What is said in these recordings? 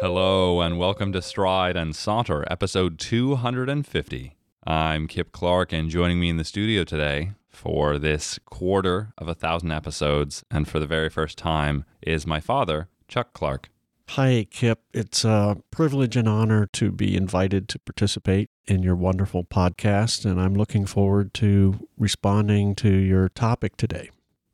Hello, and welcome to Stride and Saunter, episode 250. I'm Kip Clark, and joining me in the studio today for this quarter of a thousand episodes, and for the very first time, is my father, Chuck Clark. Hi, Kip. It's a privilege and honor to be invited to participate in your wonderful podcast, and I'm looking forward to responding to your topic today.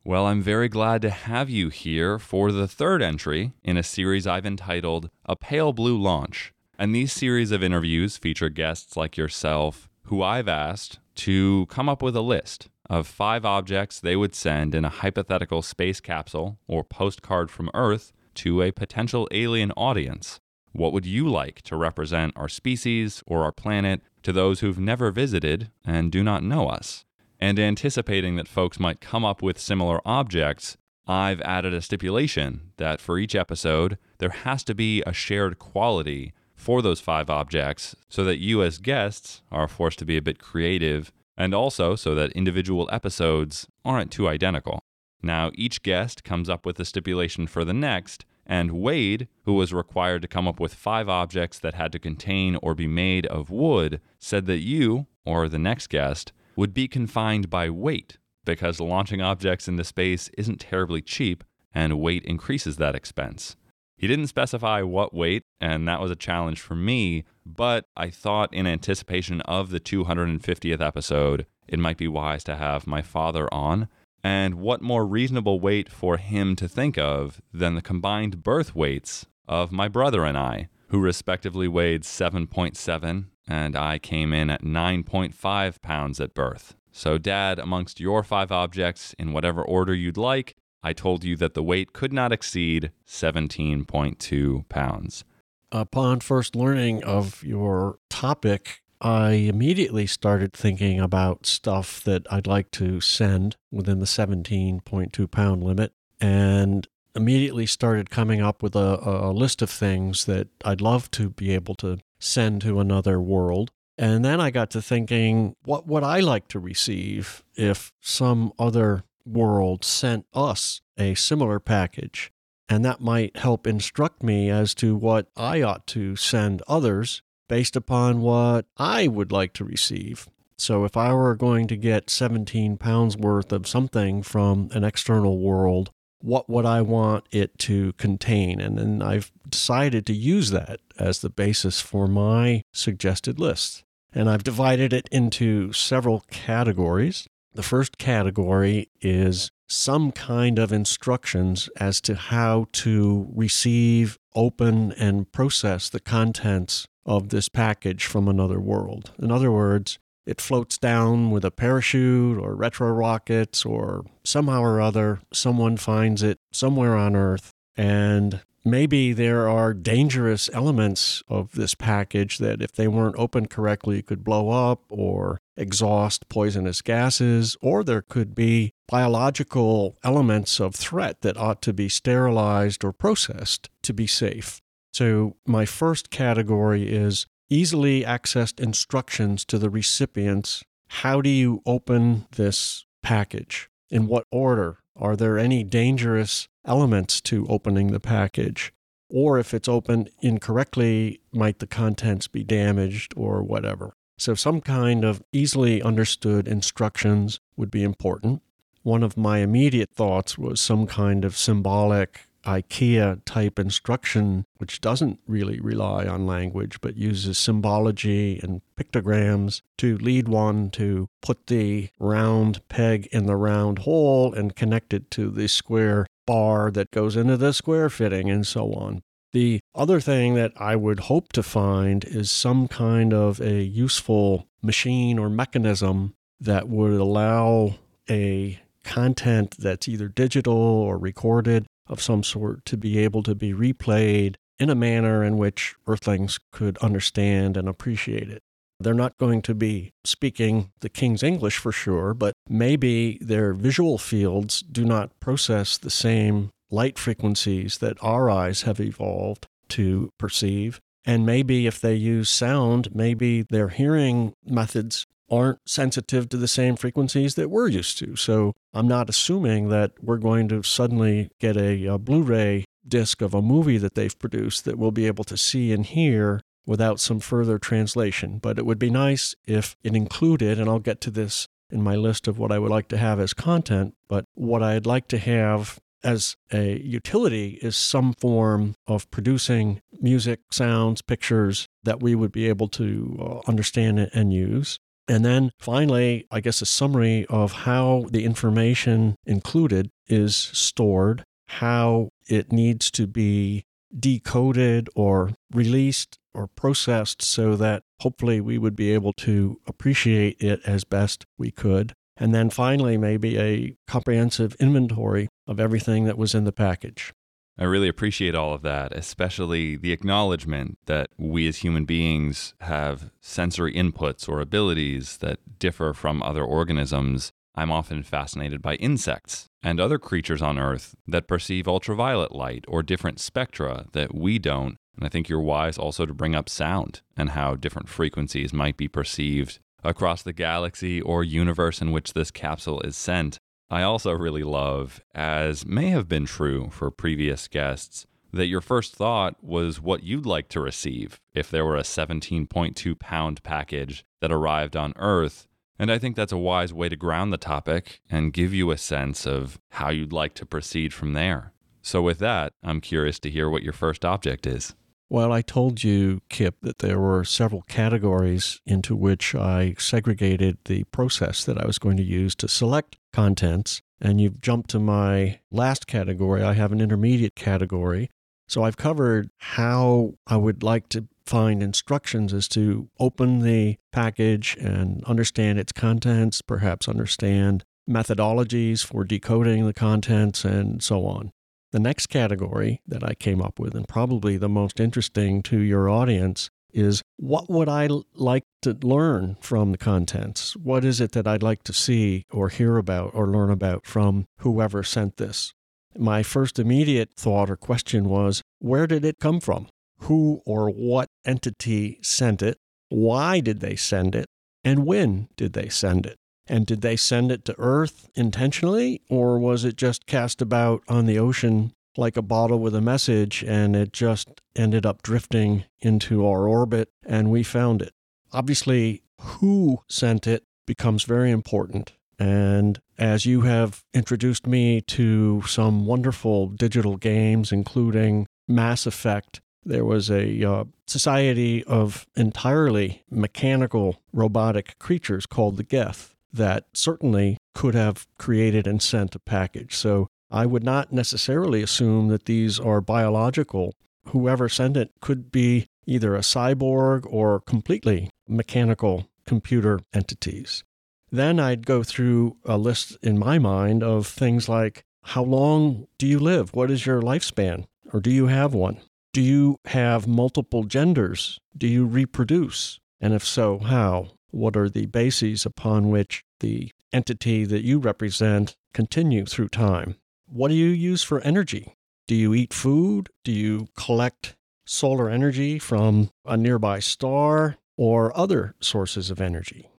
Well, I'm very glad to have you here for the third entry in a series I've entitled A Pale Blue Launch. And these series of interviews feature guests like yourself who I've asked to come up with a list of five objects they would send in a hypothetical space capsule or postcard from Earth to a potential alien audience. What would you like to represent our species or our planet to those who've never visited and do not know us? And anticipating that folks might come up with similar objects, I've added a stipulation that for each episode, there has to be a shared quality for those five objects so that you, as guests, are forced to be a bit creative, and also so that individual episodes aren't too identical. Now, each guest comes up with a stipulation for the next, and Wade, who was required to come up with five objects that had to contain or be made of wood, said that you, or the next guest, would be confined by weight because launching objects into space isn't terribly cheap and weight increases that expense. He didn't specify what weight, and that was a challenge for me, but I thought in anticipation of the 250th episode, it might be wise to have my father on. And what more reasonable weight for him to think of than the combined birth weights of my brother and I, who respectively weighed 7.7 and I came in at 9.5 pounds at birth. So, Dad, amongst your five objects, in whatever order you'd like, I told you that the weight could not exceed 17.2 pounds. Upon first learning of your topic, I immediately started thinking about stuff that I'd like to send within the 17.2 pound limit and immediately started coming up with a, a list of things that I'd love to be able to send to another world. And then I got to thinking, what would I like to receive if some other world sent us a similar package? And that might help instruct me as to what I ought to send others based upon what I would like to receive. So if I were going to get 17 pounds worth of something from an external world, what would I want it to contain? And then I've decided to use that as the basis for my suggested list. And I've divided it into several categories. The first category is some kind of instructions as to how to receive, open, and process the contents of this package from another world. In other words, it floats down with a parachute or retro rockets or somehow or other someone finds it somewhere on earth. And maybe there are dangerous elements of this package that if they weren't opened correctly could blow up or exhaust poisonous gases or there could be biological elements of threat that ought to be sterilized or processed to be safe. So my first category is easily accessed instructions to the recipients. How do you open this package? In what order? Are there any dangerous elements to opening the package? Or if it's opened incorrectly, might the contents be damaged or whatever? So, some kind of easily understood instructions would be important. One of my immediate thoughts was some kind of symbolic IKEA type instruction, which doesn't really rely on language but uses symbology and pictograms to lead one to put the round peg in the round hole and connect it to the square bar that goes into the square fitting and so on. The other thing that I would hope to find is some kind of a useful machine or mechanism that would allow a content that's either digital or recorded of some sort to be able to be replayed in a manner in which Earthlings could understand and appreciate it. They're not going to be speaking the King's English for sure, but maybe their visual fields do not process the same light frequencies that our eyes have evolved to perceive. And maybe if they use sound, maybe their hearing methods aren't sensitive to the same frequencies that we're used to. So I'm not assuming that we're going to suddenly get a, a Blu ray disc of a movie that they've produced that we'll be able to see and hear without some further translation. But it would be nice if it included, and I'll get to this in my list of what I would like to have as content, but what I'd like to have as a utility is some form of producing music, sounds, pictures that we would be able to uh, understand and use. And then finally, I guess a summary of how the information included is stored, how it needs to be decoded or released or processed so that hopefully we would be able to appreciate it as best we could. And then finally, maybe a comprehensive inventory of everything that was in the package. I really appreciate all of that, especially the acknowledgement that we as human beings have sensory inputs or abilities that differ from other organisms. I'm often fascinated by insects and other creatures on Earth that perceive ultraviolet light or different spectra that we don't. And I think you're wise also to bring up sound and how different frequencies might be perceived across the galaxy or universe in which this capsule is sent. I also really love, as may have been true for previous guests, that your first thought was what you'd like to receive if there were a 17.2 pound package that arrived on Earth. And I think that's a wise way to ground the topic and give you a sense of how you'd like to proceed from there. So, with that, I'm curious to hear what your first object is. Well, I told you, Kip, that there were several categories into which I segregated the process that I was going to use to select contents. And you've jumped to my last category. I have an intermediate category. So I've covered how I would like to find instructions as to open the package and understand its contents, perhaps understand methodologies for decoding the contents, and so on. The next category that I came up with, and probably the most interesting to your audience, is what would I like to learn from the contents? What is it that I'd like to see or hear about or learn about from whoever sent this? My first immediate thought or question was where did it come from? Who or what entity sent it? Why did they send it? And when did they send it? And did they send it to Earth intentionally, or was it just cast about on the ocean like a bottle with a message and it just ended up drifting into our orbit and we found it? Obviously, who sent it becomes very important. And as you have introduced me to some wonderful digital games, including Mass Effect, there was a uh, society of entirely mechanical robotic creatures called the Geth that certainly could have created and sent a package. So I would not necessarily assume that these are biological. Whoever sent it could be either a cyborg or completely mechanical computer entities. Then I'd go through a list in my mind of things like how long do you live? What is your lifespan? Or do you have one? Do you have multiple genders? Do you reproduce? And if so, how? What are the bases upon which the entity that you represent continue through time? What do you use for energy? Do you eat food? Do you collect solar energy from a nearby star or other sources of energy?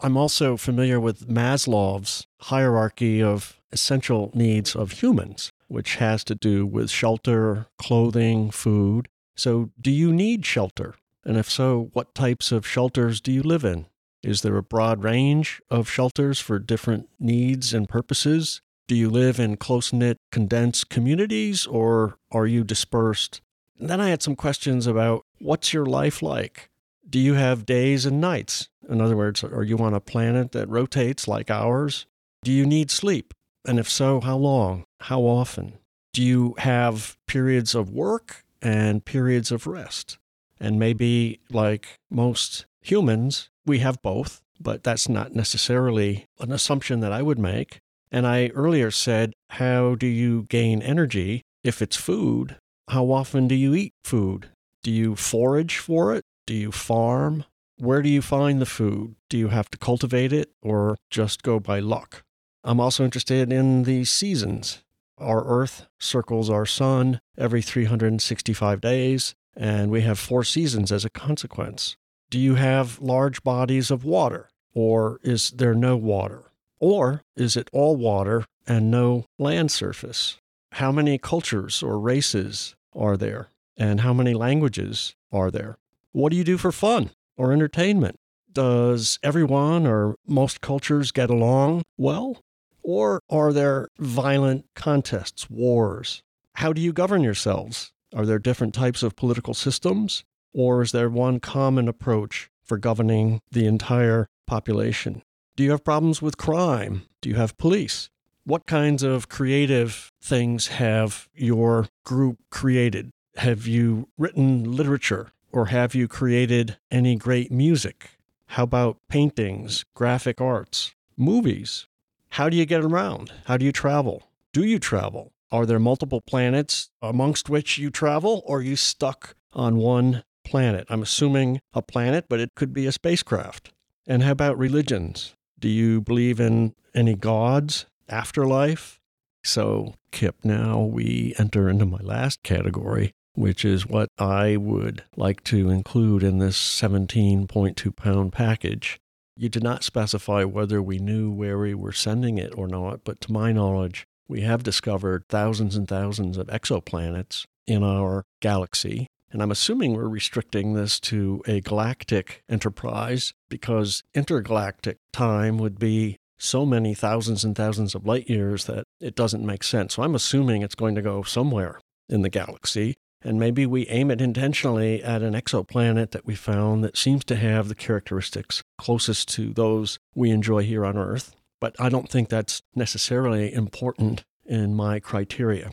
I'm also familiar with Maslow's hierarchy of essential needs of humans, which has to do with shelter, clothing, food. So, do you need shelter? And if so, what types of shelters do you live in? Is there a broad range of shelters for different needs and purposes? Do you live in close knit, condensed communities or are you dispersed? And then I had some questions about what's your life like? Do you have days and nights? In other words, are you on a planet that rotates like ours? Do you need sleep? And if so, how long? How often? Do you have periods of work and periods of rest? And maybe, like most humans, we have both, but that's not necessarily an assumption that I would make. And I earlier said, how do you gain energy? If it's food, how often do you eat food? Do you forage for it? Do you farm? Where do you find the food? Do you have to cultivate it or just go by luck? I'm also interested in the seasons. Our Earth circles our sun every 365 days, and we have four seasons as a consequence. Do you have large bodies of water? Or is there no water? Or is it all water and no land surface? How many cultures or races are there? And how many languages are there? What do you do for fun or entertainment? Does everyone or most cultures get along well? Or are there violent contests, wars? How do you govern yourselves? Are there different types of political systems? Or is there one common approach for governing the entire population? Do you have problems with crime? Do you have police? What kinds of creative things have your group created? Have you written literature or have you created any great music? How about paintings, graphic arts, movies? How do you get around? How do you travel? Do you travel? Are there multiple planets amongst which you travel, or are you stuck on one planet? I'm assuming a planet, but it could be a spacecraft. And how about religions? Do you believe in any gods, afterlife? So, Kip, now we enter into my last category, which is what I would like to include in this 17.2 pound package. You did not specify whether we knew where we were sending it or not, but to my knowledge, we have discovered thousands and thousands of exoplanets in our galaxy. And I'm assuming we're restricting this to a galactic enterprise because intergalactic time would be so many thousands and thousands of light years that it doesn't make sense. So I'm assuming it's going to go somewhere in the galaxy. And maybe we aim it intentionally at an exoplanet that we found that seems to have the characteristics closest to those we enjoy here on Earth. But I don't think that's necessarily important in my criteria.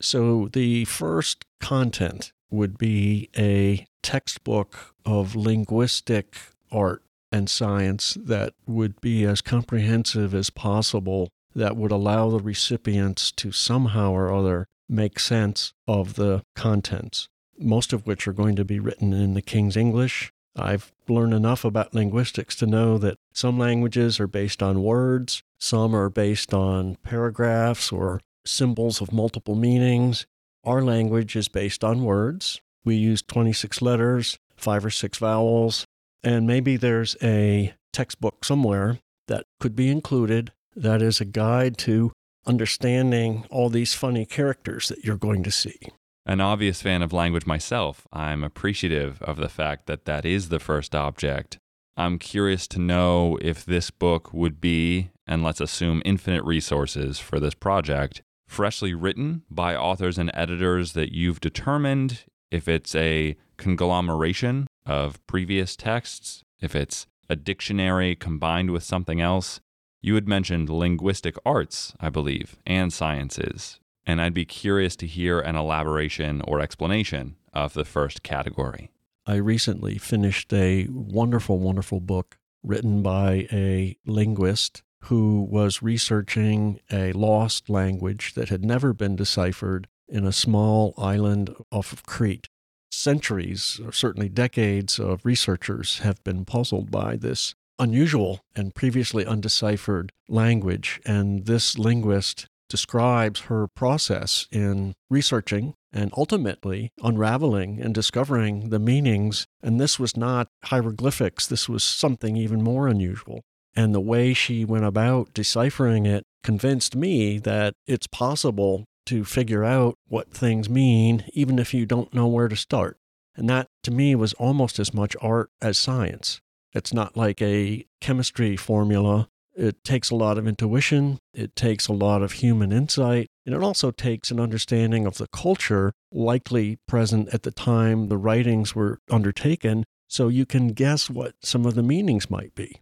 So the first content would be a textbook of linguistic art and science that would be as comprehensive as possible, that would allow the recipients to somehow or other make sense of the contents, most of which are going to be written in the King's English. I've learned enough about linguistics to know that some languages are based on words, some are based on paragraphs or symbols of multiple meanings. Our language is based on words. We use 26 letters, five or six vowels, and maybe there's a textbook somewhere that could be included that is a guide to understanding all these funny characters that you're going to see. An obvious fan of language myself, I'm appreciative of the fact that that is the first object. I'm curious to know if this book would be, and let's assume infinite resources for this project, freshly written by authors and editors that you've determined, if it's a conglomeration of previous texts, if it's a dictionary combined with something else, you had mentioned linguistic arts, I believe, and sciences, and I'd be curious to hear an elaboration or explanation of the first category. I recently finished a wonderful, wonderful book written by a linguist who was researching a lost language that had never been deciphered in a small island off of Crete. Centuries, or certainly decades, of researchers have been puzzled by this unusual and previously undeciphered language. And this linguist describes her process in researching and ultimately unraveling and discovering the meanings. And this was not hieroglyphics, this was something even more unusual. And the way she went about deciphering it convinced me that it's possible to figure out what things mean, even if you don't know where to start. And that, to me, was almost as much art as science. It's not like a chemistry formula. It takes a lot of intuition, it takes a lot of human insight, and it also takes an understanding of the culture likely present at the time the writings were undertaken, so you can guess what some of the meanings might be.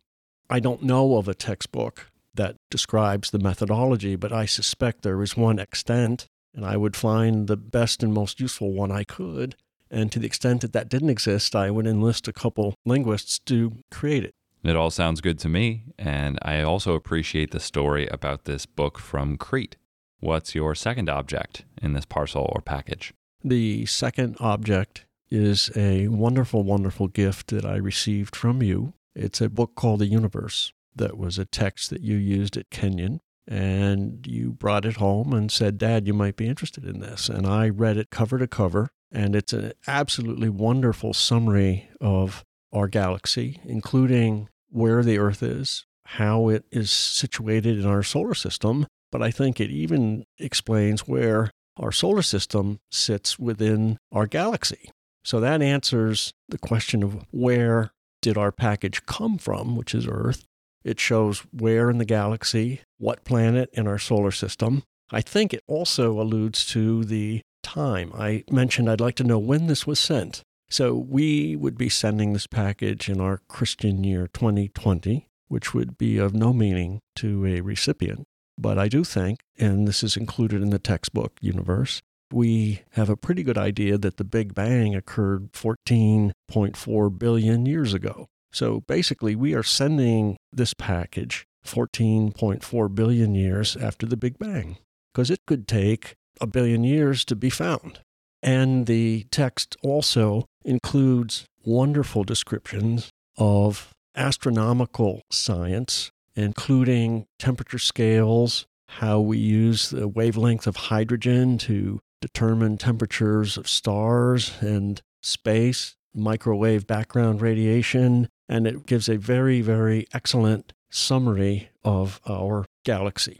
I don't know of a textbook that describes the methodology, but I suspect there is one extant, and I would find the best and most useful one I could and to the extent that that didn't exist, I would enlist a couple linguists to create it. It all sounds good to me, and I also appreciate the story about this book from Crete. What's your second object in this parcel or package? The second object is a wonderful, wonderful gift that I received from you. It's a book called The Universe that was a text that you used at Kenyon. And you brought it home and said, Dad, you might be interested in this. And I read it cover to cover and it's an absolutely wonderful summary of our galaxy, including where the Earth is, how it is situated in our solar system, but I think it even explains where our solar system sits within our galaxy. So that answers the question of where did our package come from, which is Earth. It shows where in the galaxy, what planet in our solar system. I think it also alludes to the time. I mentioned I'd like to know when this was sent. So we would be sending this package in our Christian year 2020, which would be of no meaning to a recipient. But I do think, and this is included in the textbook universe, we have a pretty good idea that the Big Bang occurred 14.4 billion years ago. So basically, we are sending this package 14.4 billion years after the Big Bang, because it could take a billion years to be found. And the text also includes wonderful descriptions of astronomical science, including temperature scales, how we use the wavelength of hydrogen to determine temperatures of stars and space, microwave background radiation, and it gives a very, very excellent summary of our galaxy.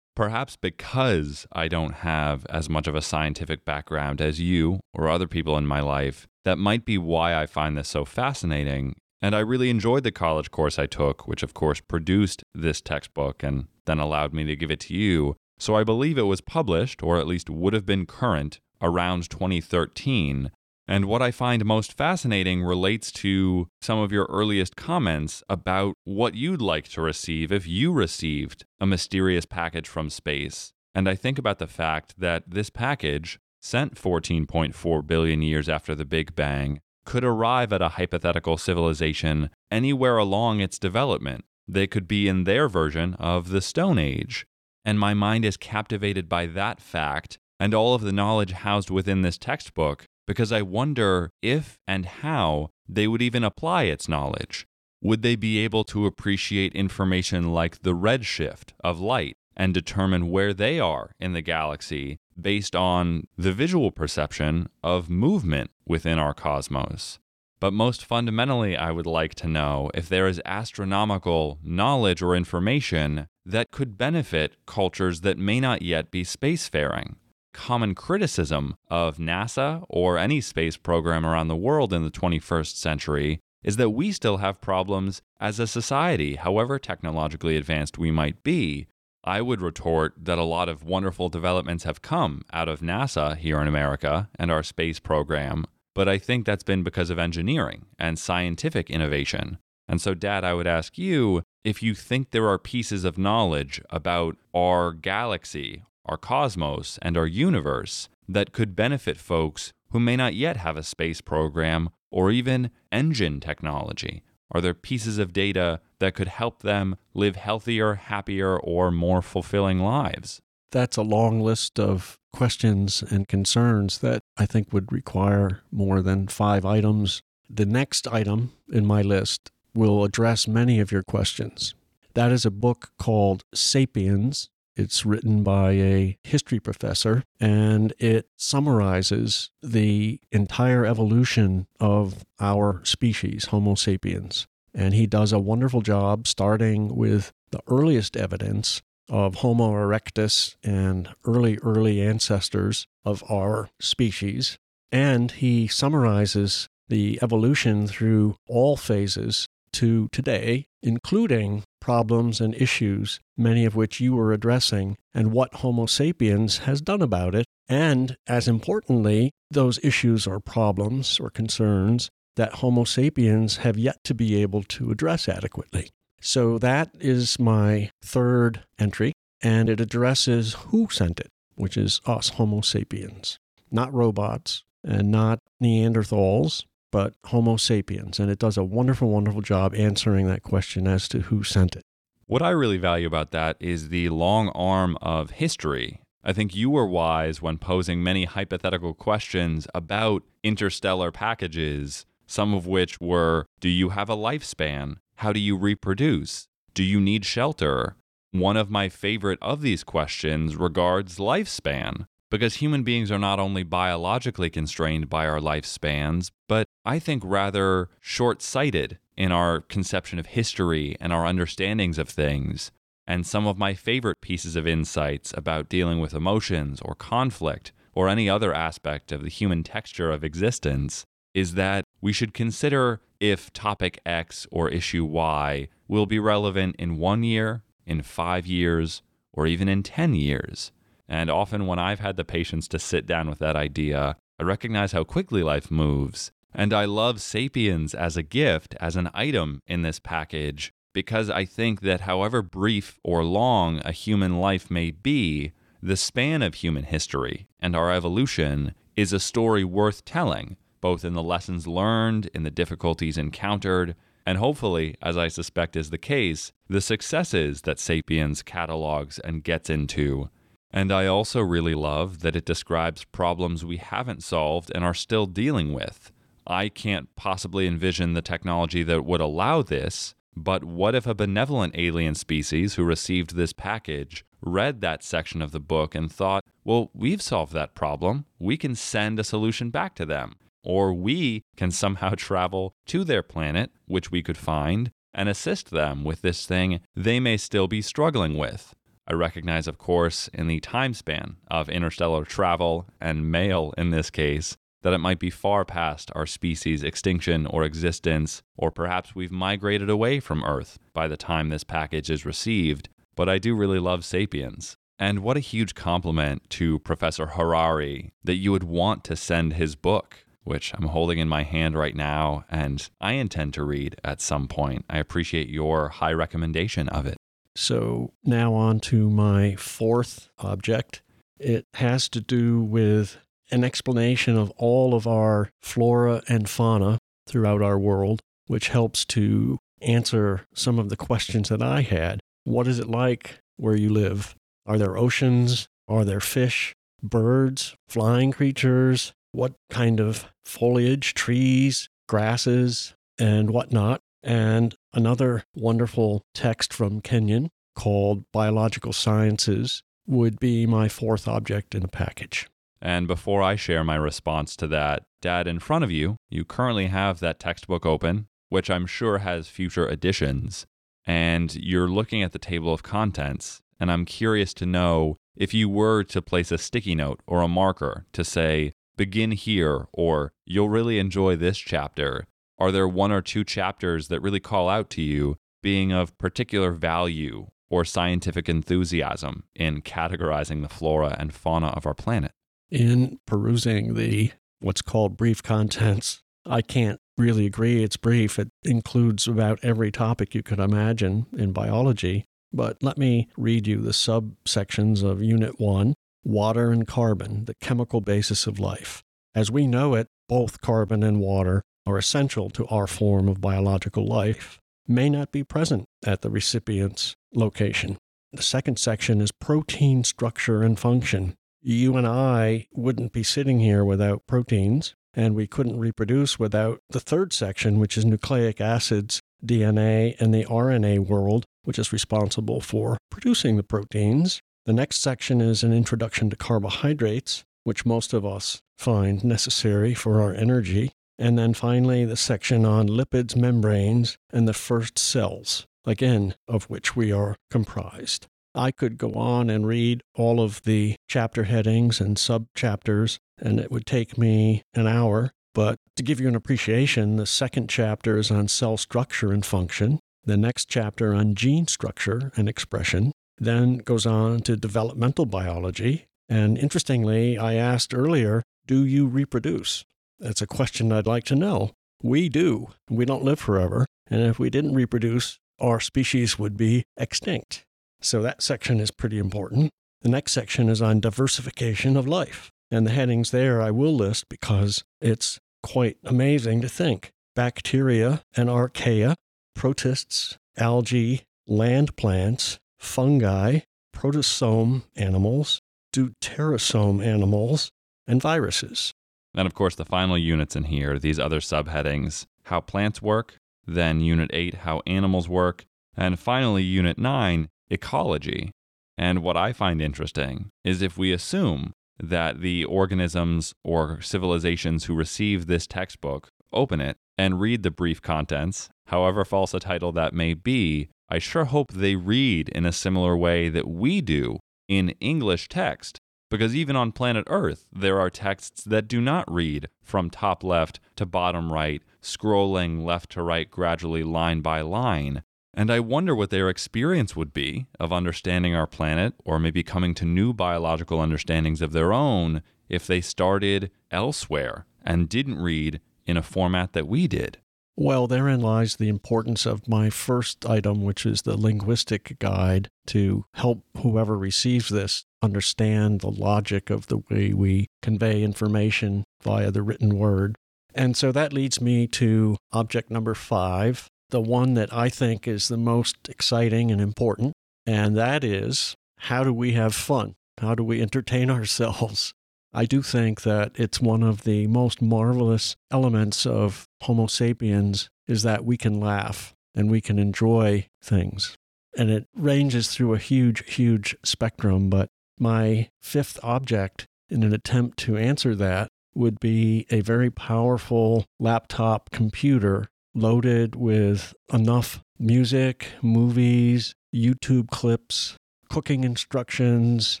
Perhaps because I don't have as much of a scientific background as you or other people in my life, that might be why I find this so fascinating. And I really enjoyed the college course I took, which of course produced this textbook and then allowed me to give it to you. So I believe it was published, or at least would have been current, around 2013. And what I find most fascinating relates to some of your earliest comments about what you'd like to receive if you received a mysterious package from space. And I think about the fact that this package, sent 14.4 billion years after the Big Bang, could arrive at a hypothetical civilization anywhere along its development. They could be in their version of the Stone Age and my mind is captivated by that fact and all of the knowledge housed within this textbook because I wonder if and how they would even apply its knowledge. Would they be able to appreciate information like the redshift of light and determine where they are in the galaxy based on the visual perception of movement within our cosmos? But most fundamentally, I would like to know if there is astronomical knowledge or information that could benefit cultures that may not yet be spacefaring. Common criticism of NASA or any space program around the world in the 21st century is that we still have problems as a society, however technologically advanced we might be. I would retort that a lot of wonderful developments have come out of NASA here in America and our space program but I think that's been because of engineering and scientific innovation. And so, Dad, I would ask you if you think there are pieces of knowledge about our galaxy, our cosmos, and our universe that could benefit folks who may not yet have a space program or even engine technology. Are there pieces of data that could help them live healthier, happier, or more fulfilling lives? That's a long list of questions and concerns that I think would require more than five items. The next item in my list will address many of your questions. That is a book called Sapiens. It's written by a history professor and it summarizes the entire evolution of our species, Homo sapiens. And he does a wonderful job starting with the earliest evidence of Homo erectus and early, early ancestors of our species. And he summarizes the evolution through all phases to today, including problems and issues, many of which you were addressing, and what Homo sapiens has done about it. And as importantly, those issues or problems or concerns that Homo sapiens have yet to be able to address adequately. So that is my third entry, and it addresses who sent it, which is us, Homo sapiens, not robots and not Neanderthals, but Homo sapiens. And it does a wonderful, wonderful job answering that question as to who sent it. What I really value about that is the long arm of history. I think you were wise when posing many hypothetical questions about interstellar packages, some of which were Do you have a lifespan? How do you reproduce? Do you need shelter? One of my favorite of these questions regards lifespan, because human beings are not only biologically constrained by our lifespans, but I think rather short sighted in our conception of history and our understandings of things. And some of my favorite pieces of insights about dealing with emotions or conflict or any other aspect of the human texture of existence is that we should consider if topic X or issue Y will be relevant in one year, in five years, or even in 10 years. And often, when I've had the patience to sit down with that idea, I recognize how quickly life moves. And I love Sapiens as a gift, as an item in this package, because I think that however brief or long a human life may be, the span of human history and our evolution is a story worth telling, both in the lessons learned, in the difficulties encountered, and hopefully, as I suspect is the case, the successes that Sapiens catalogs and gets into. And I also really love that it describes problems we haven't solved and are still dealing with. I can't possibly envision the technology that would allow this, but what if a benevolent alien species who received this package read that section of the book and thought, well, we've solved that problem. We can send a solution back to them. Or we can somehow travel to their planet, which we could find, and assist them with this thing they may still be struggling with. I recognize, of course, in the time span of interstellar travel, and mail in this case, that it might be far past our species' extinction or existence, or perhaps we've migrated away from Earth by the time this package is received. But I do really love Sapiens. And what a huge compliment to Professor Harari that you would want to send his book which I'm holding in my hand right now and I intend to read at some point. I appreciate your high recommendation of it. So, now on to my fourth object. It has to do with an explanation of all of our flora and fauna throughout our world, which helps to answer some of the questions that I had. What is it like where you live? Are there oceans? Are there fish, birds, flying creatures, what kind of foliage, trees, grasses, and whatnot. And another wonderful text from Kenyon called Biological Sciences would be my fourth object in the package. And before I share my response to that, Dad, in front of you, you currently have that textbook open, which I'm sure has future editions. And you're looking at the table of contents. And I'm curious to know if you were to place a sticky note or a marker to say, begin here or you'll really enjoy this chapter? Are there one or two chapters that really call out to you being of particular value or scientific enthusiasm in categorizing the flora and fauna of our planet? In perusing the what's called brief contents, I can't really agree it's brief. It includes about every topic you could imagine in biology. But let me read you the subsections of Unit 1 water and carbon, the chemical basis of life. As we know it, both carbon and water are essential to our form of biological life, may not be present at the recipient's location. The second section is protein structure and function. You and I wouldn't be sitting here without proteins, and we couldn't reproduce without the third section, which is nucleic acids, DNA, and the RNA world, which is responsible for producing the proteins. The next section is an introduction to carbohydrates, which most of us find necessary for our energy. And then finally, the section on lipids, membranes, and the first cells, again, of which we are comprised. I could go on and read all of the chapter headings and subchapters, and it would take me an hour. But to give you an appreciation, the second chapter is on cell structure and function, the next chapter on gene structure and expression, then goes on to developmental biology. And interestingly, I asked earlier, do you reproduce? That's a question I'd like to know. We do. We don't live forever. And if we didn't reproduce, our species would be extinct. So that section is pretty important. The next section is on diversification of life. And the headings there I will list because it's quite amazing to think. Bacteria and archaea, protists, algae, land plants, fungi, protostome animals, deuterostome animals, and viruses. And of course, the final units in here, these other subheadings how plants work, then Unit 8, how animals work, and finally, Unit 9, ecology. And what I find interesting is if we assume that the organisms or civilizations who receive this textbook open it and read the brief contents, however false a title that may be, I sure hope they read in a similar way that we do in English text. Because even on planet Earth, there are texts that do not read from top left to bottom right, scrolling left to right gradually line by line. And I wonder what their experience would be of understanding our planet, or maybe coming to new biological understandings of their own, if they started elsewhere and didn't read in a format that we did. Well, therein lies the importance of my first item, which is the linguistic guide to help whoever receives this understand the logic of the way we convey information via the written word. And so that leads me to object number five, the one that I think is the most exciting and important. And that is how do we have fun? How do we entertain ourselves? I do think that it's one of the most marvelous elements of Homo sapiens is that we can laugh and we can enjoy things. And it ranges through a huge, huge spectrum. But my fifth object in an attempt to answer that would be a very powerful laptop computer loaded with enough music, movies, YouTube clips, cooking instructions,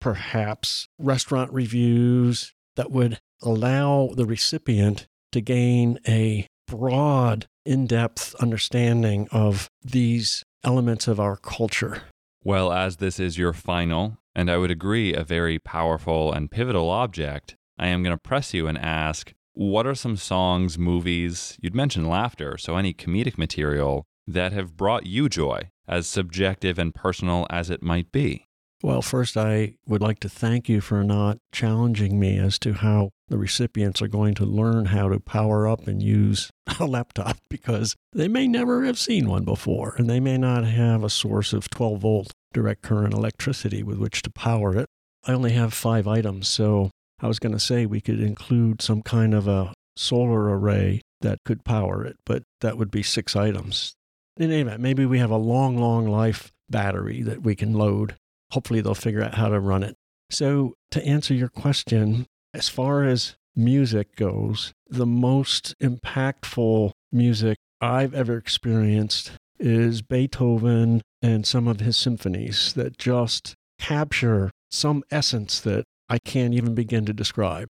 perhaps restaurant reviews that would allow the recipient to gain a broad, in depth understanding of these elements of our culture. Well, as this is your final, and I would agree, a very powerful and pivotal object, I am going to press you and ask what are some songs, movies, you'd mentioned laughter, so any comedic material that have brought you joy, as subjective and personal as it might be? Well, first, I would like to thank you for not challenging me as to how the recipients are going to learn how to power up and use a laptop because they may never have seen one before and they may not have a source of 12 volt direct current electricity with which to power it. I only have five items, so I was going to say we could include some kind of a solar array that could power it, but that would be six items. In any event, maybe we have a long, long life battery that we can load hopefully they'll figure out how to run it. So, to answer your question, as far as music goes, the most impactful music I've ever experienced is Beethoven and some of his symphonies that just capture some essence that I can't even begin to describe.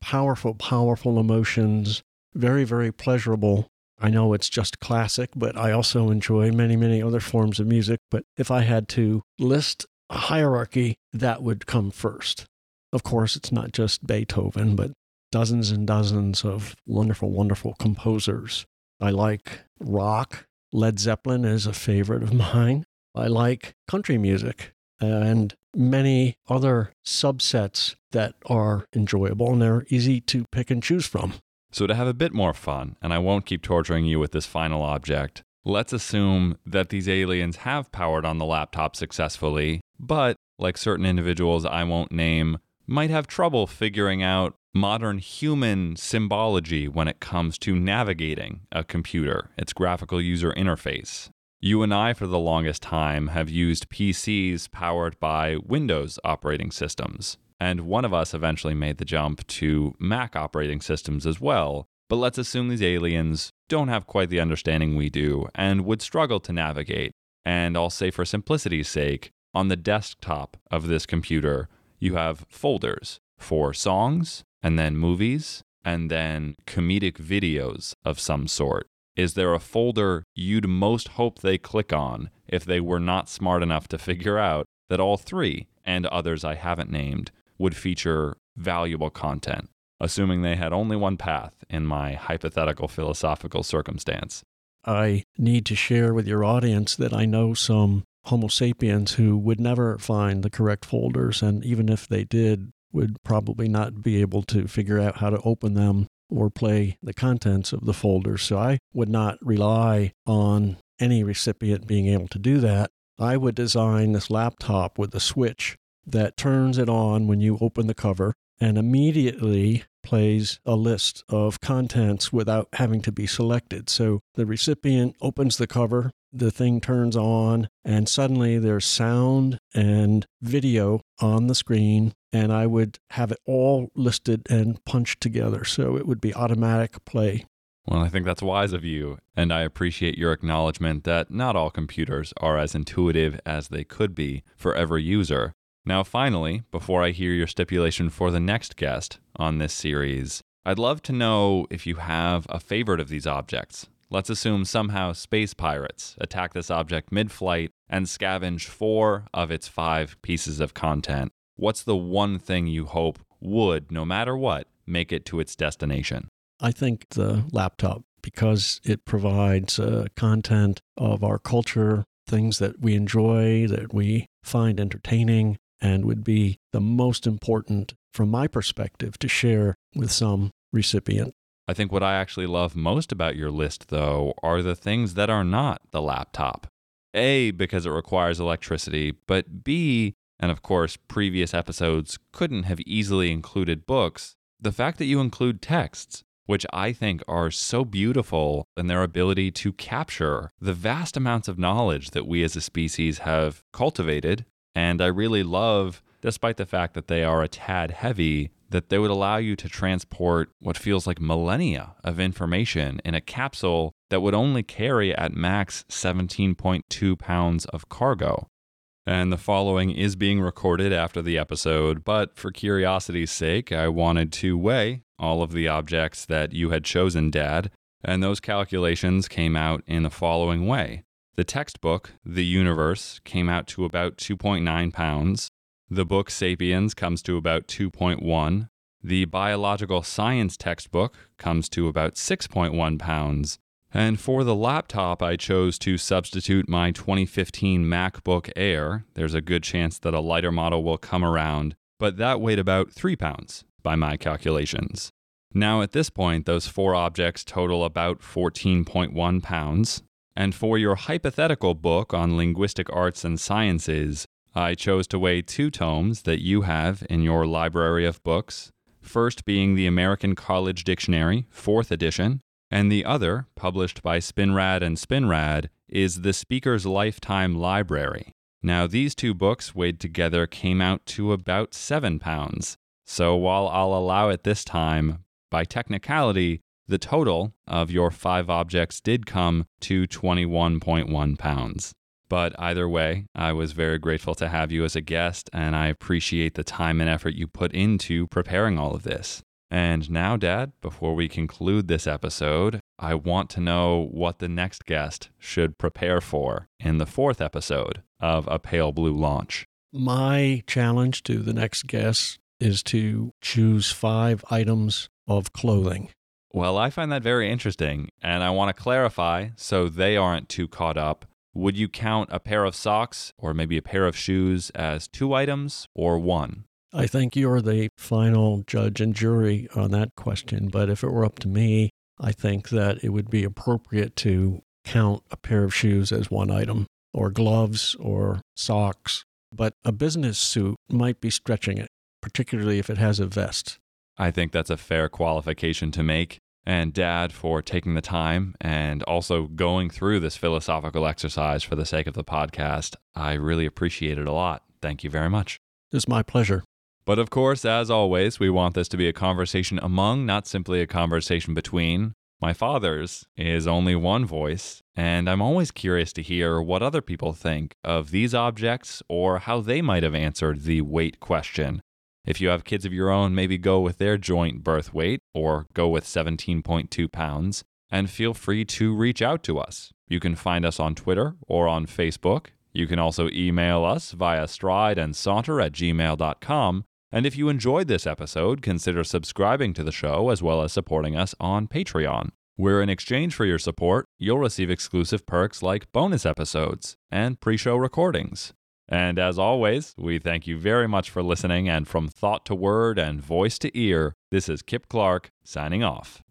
Powerful, powerful emotions, very, very pleasurable. I know it's just classic, but I also enjoy many, many other forms of music. But if I had to list hierarchy, that would come first. Of course, it's not just Beethoven, but dozens and dozens of wonderful, wonderful composers. I like rock. Led Zeppelin is a favorite of mine. I like country music and many other subsets that are enjoyable and they're easy to pick and choose from. So, to have a bit more fun, and I won't keep torturing you with this final object, let's assume that these aliens have powered on the laptop successfully but like certain individuals I won't name, might have trouble figuring out modern human symbology when it comes to navigating a computer, its graphical user interface. You and I, for the longest time, have used PCs powered by Windows operating systems, and one of us eventually made the jump to Mac operating systems as well. But let's assume these aliens don't have quite the understanding we do and would struggle to navigate. And I'll say, for simplicity's sake, on the desktop of this computer, you have folders for songs and then movies and then comedic videos of some sort. Is there a folder you'd most hope they click on if they were not smart enough to figure out that all three and others I haven't named would feature valuable content, assuming they had only one path in my hypothetical philosophical circumstance? I need to share with your audience that I know some Homo sapiens who would never find the correct folders, and even if they did, would probably not be able to figure out how to open them or play the contents of the folders. So I would not rely on any recipient being able to do that. I would design this laptop with a switch that turns it on when you open the cover and immediately plays a list of contents without having to be selected. So the recipient opens the cover, the thing turns on, and suddenly there's sound and video on the screen. And I would have it all listed and punched together. So it would be automatic play. Well, I think that's wise of you, and I appreciate your acknowledgement that not all computers are as intuitive as they could be for every user. Now, finally, before I hear your stipulation for the next guest on this series, I'd love to know if you have a favorite of these objects. Let's assume somehow space pirates attack this object mid flight and scavenge four of its five pieces of content. What's the one thing you hope would, no matter what, make it to its destination? I think the laptop, because it provides uh, content of our culture, things that we enjoy, that we find entertaining, and would be the most important, from my perspective, to share with some recipient. I think what I actually love most about your list, though, are the things that are not the laptop. A, because it requires electricity, but B, and of course, previous episodes couldn't have easily included books, the fact that you include texts which I think are so beautiful in their ability to capture the vast amounts of knowledge that we as a species have cultivated. And I really love, despite the fact that they are a tad heavy, that they would allow you to transport what feels like millennia of information in a capsule that would only carry at max 17.2 pounds of cargo. And the following is being recorded after the episode, but for curiosity's sake, I wanted to weigh all of the objects that you had chosen, Dad, and those calculations came out in the following way. The textbook, The Universe, came out to about 2.9 pounds. The book Sapiens comes to about 2.1. The biological science textbook comes to about 6.1 pounds. And for the laptop, I chose to substitute my 2015 MacBook Air. There's a good chance that a lighter model will come around, but that weighed about 3 pounds by my calculations. Now, at this point, those four objects total about 14.1 pounds. And for your hypothetical book on linguistic arts and sciences, I chose to weigh two tomes that you have in your library of books. First being the American College Dictionary, 4th edition, and the other, published by Spinrad and Spinrad, is The Speaker's Lifetime Library. Now, these two books weighed together came out to about 7 pounds. So while I'll allow it this time, by technicality, the total of your five objects did come to 21.1 pounds. But either way, I was very grateful to have you as a guest, and I appreciate the time and effort you put into preparing all of this. And now, Dad, before we conclude this episode, I want to know what the next guest should prepare for in the fourth episode of A Pale Blue Launch. My challenge to the next guest is to choose five items of clothing. Well, I find that very interesting, and I want to clarify so they aren't too caught up. Would you count a pair of socks or maybe a pair of shoes as two items or one? I think you're the final judge and jury on that question, but if it were up to me, I think that it would be appropriate to count a pair of shoes as one item, or gloves, or socks. But a business suit might be stretching it particularly if it has a vest. I think that's a fair qualification to make. And, Dad, for taking the time and also going through this philosophical exercise for the sake of the podcast. I really appreciate it a lot. Thank you very much. It's my pleasure. But of course, as always, we want this to be a conversation among, not simply a conversation between. My father's is only one voice, and I'm always curious to hear what other people think of these objects or how they might have answered the weight question. If you have kids of your own, maybe go with their joint birth weight or go with 17.2 pounds. And feel free to reach out to us. You can find us on Twitter or on Facebook. You can also email us via stride and saunter at gmail.com. And if you enjoyed this episode, consider subscribing to the show as well as supporting us on Patreon, where in exchange for your support, you'll receive exclusive perks like bonus episodes and pre show recordings. And as always, we thank you very much for listening. And from thought to word and voice to ear, this is Kip Clark signing off.